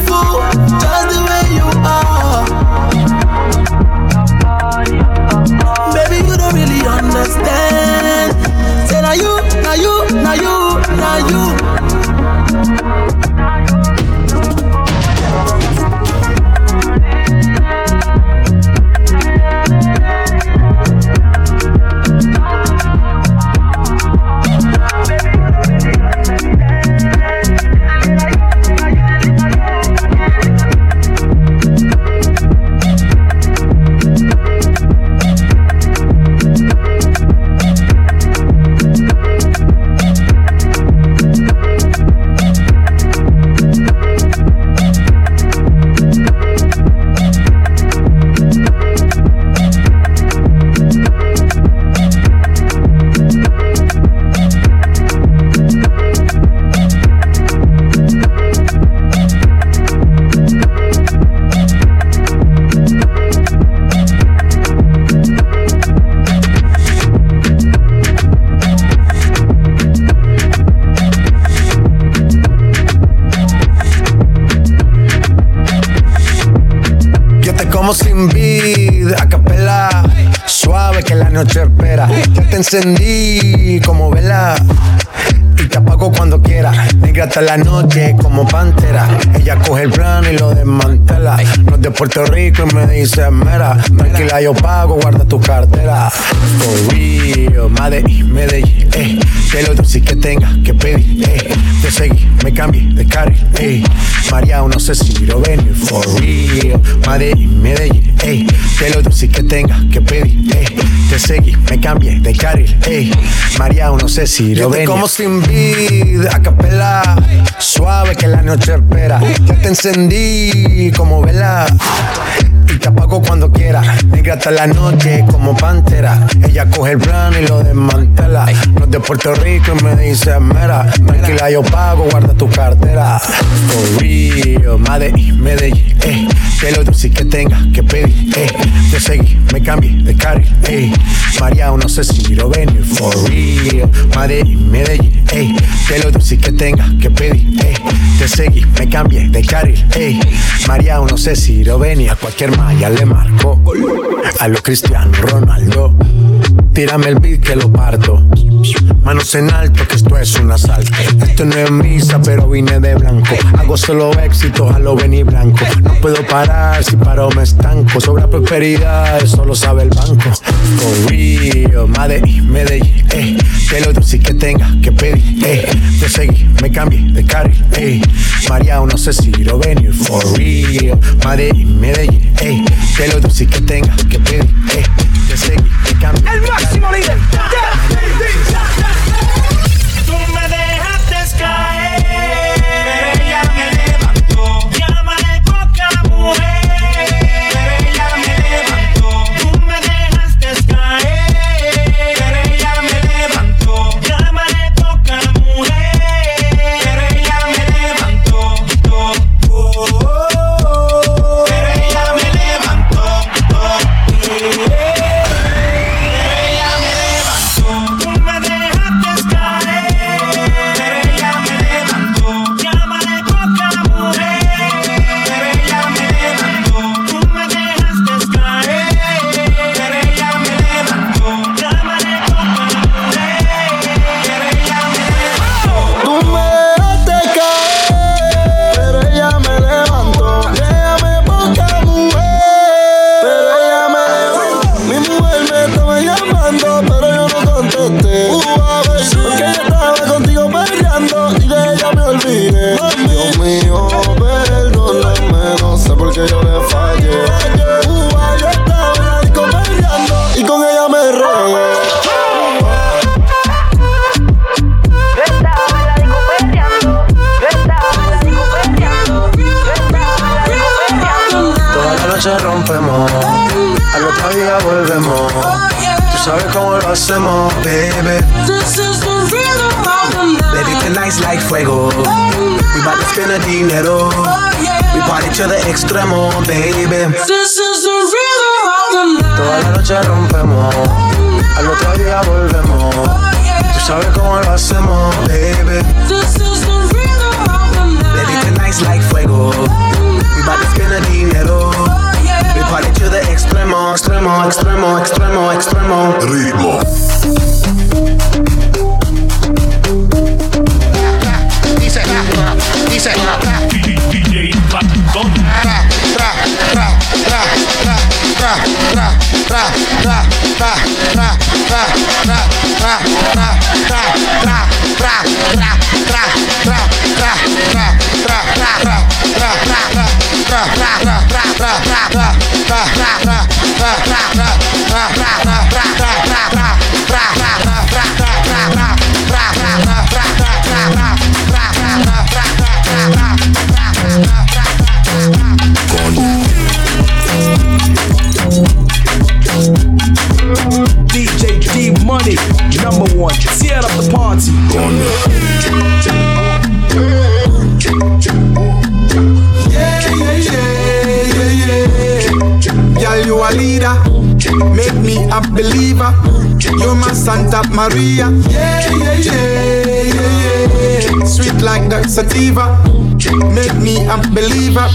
encendí como vela. Y te apago cuando quiera. Negra hasta la noche como pantera. Ella coge el plano y lo desmantela. No es de Puerto Rico y me dice mera. Tranquila, yo pago, guarda tu cartera. For real, Medellín, Medellín, eh. Que lo que tenga que pedir, eh. Te seguí, me cambié de carril, eh. María, no sé si lo ven, for real. Medellín, Medellín, eh. Que lo dulce que tenga que pedir, eh. Te seguí, me cambié de carril, eh. María, no sé si lo ven. Como sin vid, a capela. Suave que la noche espera. Ya te encendí como vela. Te apago cuando quiera. Negra hasta la noche como pantera. Ella coge el plano y lo desmantela. No es de Puerto Rico y me dice mera. Tranquila, yo pago, guarda tu cartera. For real, Medellín, Medellín, eh. Que lo dulce que tenga que pedir, eh. Te seguí, me cambié de carril, eh. María, no sé si lo ven, for real. Medellín, Medellín, eh. Que lo dulce que tenga que pedir, eh. Te seguí, me cambié de carril, eh. María, no sé si lo ven a cualquier malla le marco. A lo Cristiano Ronaldo. Tírame el beat que lo parto. Manos en alto, que esto es un asalto. Esto no es misa, pero vine de blanco. Hago solo éxito, a lo venir blanco. No puedo parar, si paro me estanco. Sobra prosperidad, eso lo sabe el banco. For real, Medellín, Medellín, eh. Que lo dulce que tenga que pedir, eh. Te seguí, me cambié de carril, eh. María, no sé si lo venir, for real. Medellín, Medellín, eh. Que lo dulce que tenga que pedir, eh. Te seguí, me cambié. El máximo líder. You're my Santa Maria. Yeah, yeah, yeah, yeah, yeah. Sweet like the sativa. Make me a believer.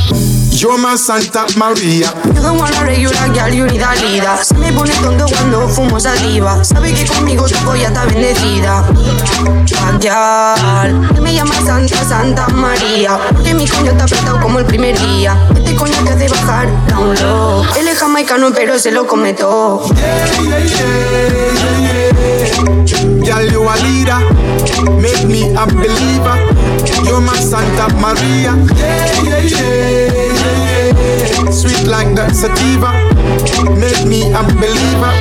You're my Santa Maria. You don't wanna regular girl, you need a leader. Se me pone tonto cuando fumo sativa. Sabe que conmigo tu polla está bendecida. Él me llama Santa, Santa María. Porque mi coño está apretado como el primer día. Este coño te hace bajar down low. Él es jamaicano, pero se lo come todo. Girl, you a leader. Make me a believer. You're my Santa. Yeah, yeah, yeah, yeah, yeah. Sweet like the sativa. Make me a believer.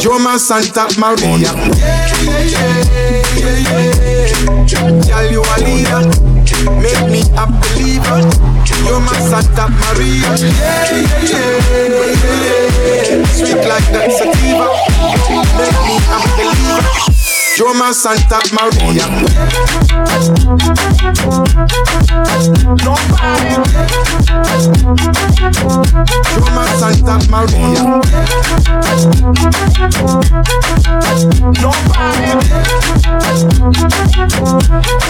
You're my Santa Maria. Yeah, yeah, yeah, yeah, yeah. Girl, you a leader. Make me a believer. You're my Santa Maria. Yeah, yeah, yeah, yeah, yeah. Sweet like the sativa. Make me a believer. My Santa. You're my Santa.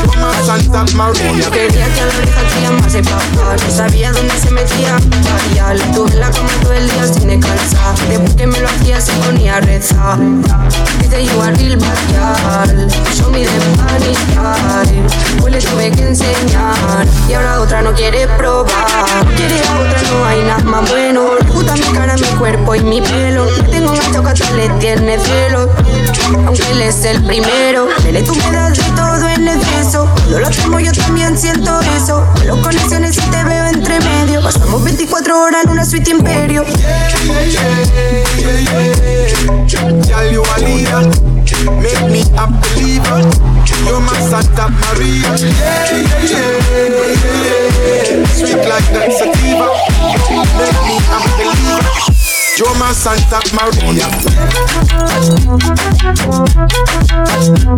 You're my Santa Maria. Quería que a la oreja te llamase papá. No sabía dónde se metía María Le tuve la cama todo el día sin descansar. Después que me lo hacía se ponía a rezar. Dice you are real backyard Show me the money style Pues le tuve que enseñar. Y ahora otra no quiere probar. Quiere a otra no hay nada más bueno. Gusta mi cara, mi cuerpo y mi pelo. Tengo que hasta le tiene celo Aunque él es el primero. Dele tú me das de todo en exceso. Cuando lo hacemos yo también siento eso. Los conexiones y te veo entre medio. Pasamos 24 horas en una suite imperio. Girl, you a leader. Make me a believer. You're my Santa Maria. Yeah, yeah, yeah, yeah. Sweet like the sativa. Make me a believer. Joma Santa Maria.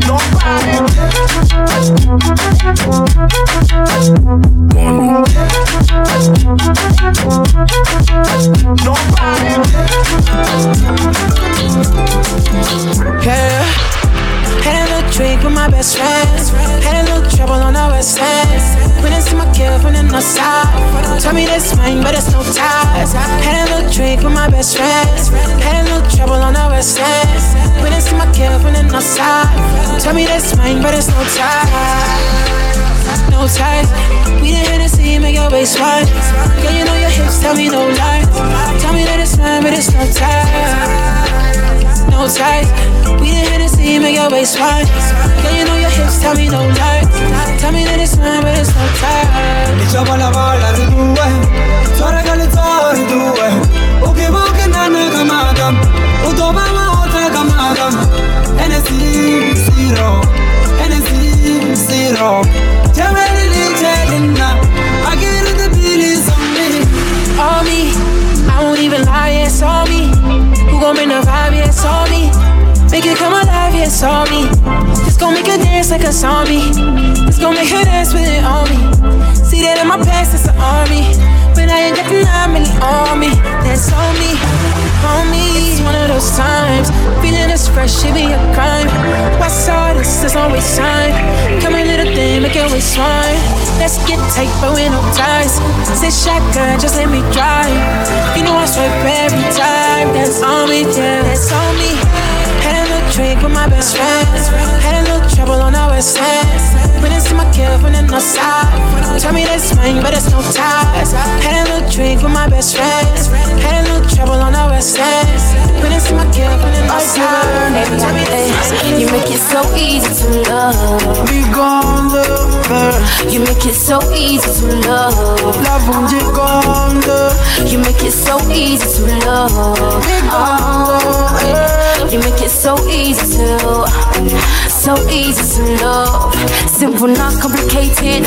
Nobody. Nobody. Yeah. Had a little drink with my best friends. Had a little trouble on the west end. Went into my kill from the north side. Told me this mine, but it's no ties. Had a little drink with my best friends. Had a little trouble on the west end. Went into my kill from the north side. Told me this mine, but it's no ties. No ties. We didn't hear the Hennessy, make your waist wide. Girl, you know your hips, tell me no lie. Tell me that it's mine, but it's no ties no ties. We the Hennessy, make your waist wide. Girl, you know your hips, tell me no lie. Tell me that it's mine, but it's no ties. Diciamo la balla di due Sora che le zore due Uke buke nana kamadam Utoba ma otra kamadam NSC zero NSC zero Jamani li chelina I get it the billies on me All me, I won't even lie, it's all me. Who gon' bring the like a zombie. It's gonna make her dance with it on me. See that in my past, it's an army. But I ain't got that many on me. That's on me, on me. It's one of those times. Feeling this fresh, it be a crime. What's all this? There's waste time. Come a little thing, make it waste wine. Let's get tight, but with no ties. Say shotgun, just let me drive. You know I swipe every time. That's on me, yeah. That's on me. Drink with my best friend. Had a little trouble on our west end. When it's my kid from the side. Tell me that's mine, but it's no ties. Had a little drink with my best friend. Had a little trouble on our west end. When it's my kid from the north oh, side. Tell me that's You make it so easy to love. Be gone, love. You make it so easy to love. Love when you gone, love. You make it so easy to love. Oh, you make it so easy to, so easy to love. Simple, not complicated.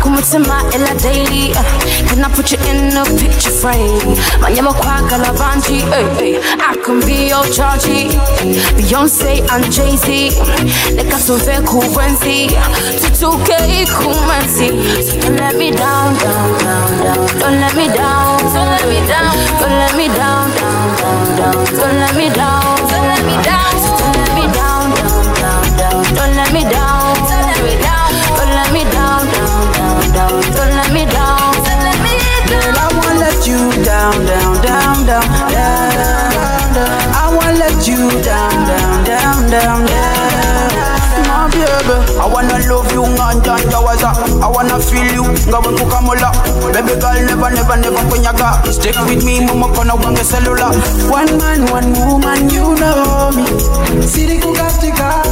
Come to my ella daily. Uh. Can I put you in a picture frame? My name is Kwaka Lavanji. Uh, uh. I can be your Georgie. Beyonce and Jay Z. Like a Sove Kuwenzi. Tutuke Kumansi. So don't let me down, down, down, down. Don't let me down, don't let me down. Don't let me down, down, down, down. Don't let me down, don't let me down. Don't let me down, down, down, down. Don't let me down, My baby, I wanna love you nganja njawaza I wanna feel you ngawe kukamula Baby girl never never never kunyaga Stick with me mama kona wange cellular. One man one woman you know me. Siri kukatika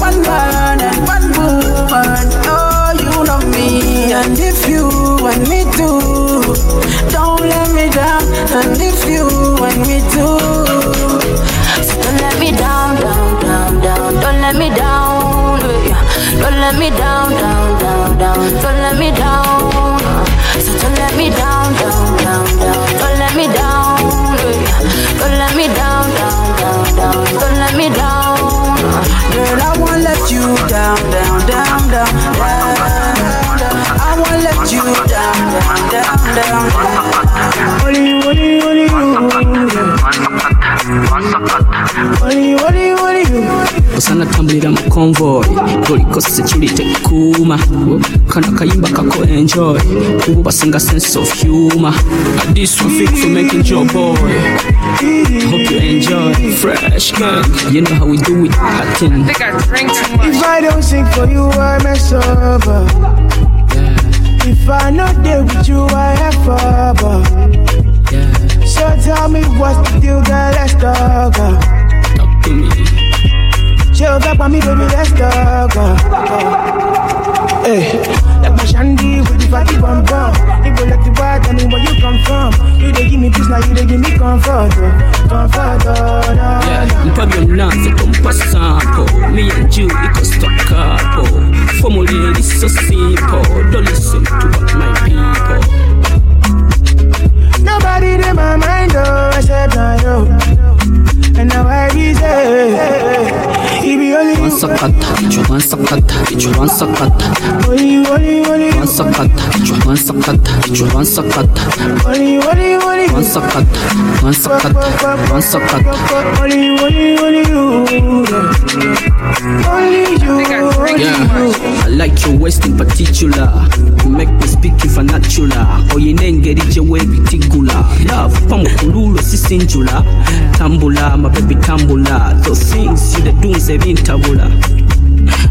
One man and one woman Oh you know me. And if you want me to Don't let me down. And if you want me to So don't let me down, let me down. Don't let me down, down, down, down. Don't let me down. So don't let me down, down, down, down. Don't let me down. Don't let me down, down, down, down. Don't let me down. Girl, I won't let you down, down, down, down, down, down. I won't let you down, down, down, down, down. Only only only you. Only you, only you, only you. osanatambulira mu convoy toliko security kuuma kano kayimba kako enjoy. Kuba basinga sense of humor. This one fit for making your boy. Hope you enjoy. Fresh gang you know how we do it hatin If I don't sing for you, I mess up. If I not there with you, I have trouble. Tell me what's the deal, girl, let's talk. Talk to me. Chill back on me, baby, let's talk. Hey, eh, like my shandy with the fatty bum bum. You go like the wild, tell me where you come from. You they give me peace, now you they give me comfort. oh. Comfort, oh, no, Yeah, mpa byonna tompa sample me and you iko stock up oh. formula is so simple don't listen to what my people Nobody in my mind, oh, except I know. And now I be say, be only you. Only you, only Yeah, I like your waist in particular. You make me speak you vernacular. Engeri gye weebitigula. Love pamukululo si sinjula. Tambula, my baby tambula. Those things you the do nze bintabula.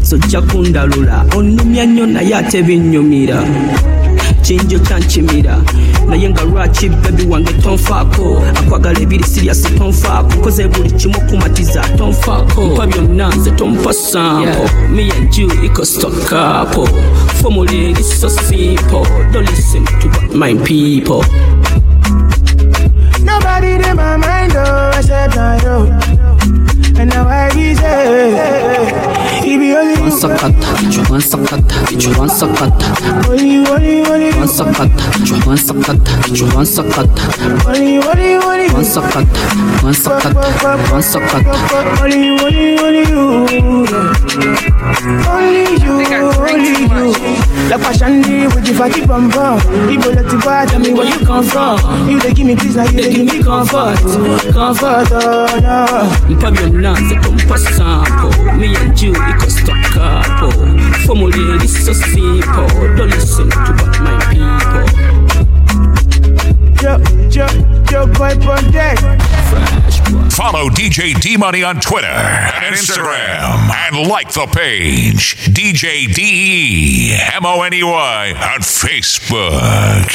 Sojja kundalula. Onnumya nnyo naye ate binnyumira. kinjo kyankimira naye nga lwaki bebi wange tonfaako? Akwagala ebiri siriasi tonfaako. Koze buli kimu kumatiza tonfaako. Mpa byonna nze tompa sampo me and you iko stockapo formula eri so simple. Don't listen to my people. Nobody in my mind, oh, except I know. And now I say, It only One sakata, you one sakata, one sakata. Only you, only only. One sakata, one sakata, one sakata. Only only only. One sakata, one sakata, one sakata. Only only only you. Only you, only you. La passion with the fatty bum bum. People let the bar, tell me where you come from. You they give me peace, now you they give me comfort. Comfort, oh no. Mpabyo nanze kumpa sample me and you iko stuck up formula is so simple don't listen to what my people Yo, yo, yo, boy, on deck. Follow DJ D Money on Twitter and Instagram and like the page DJ D M O N E Y on Facebook.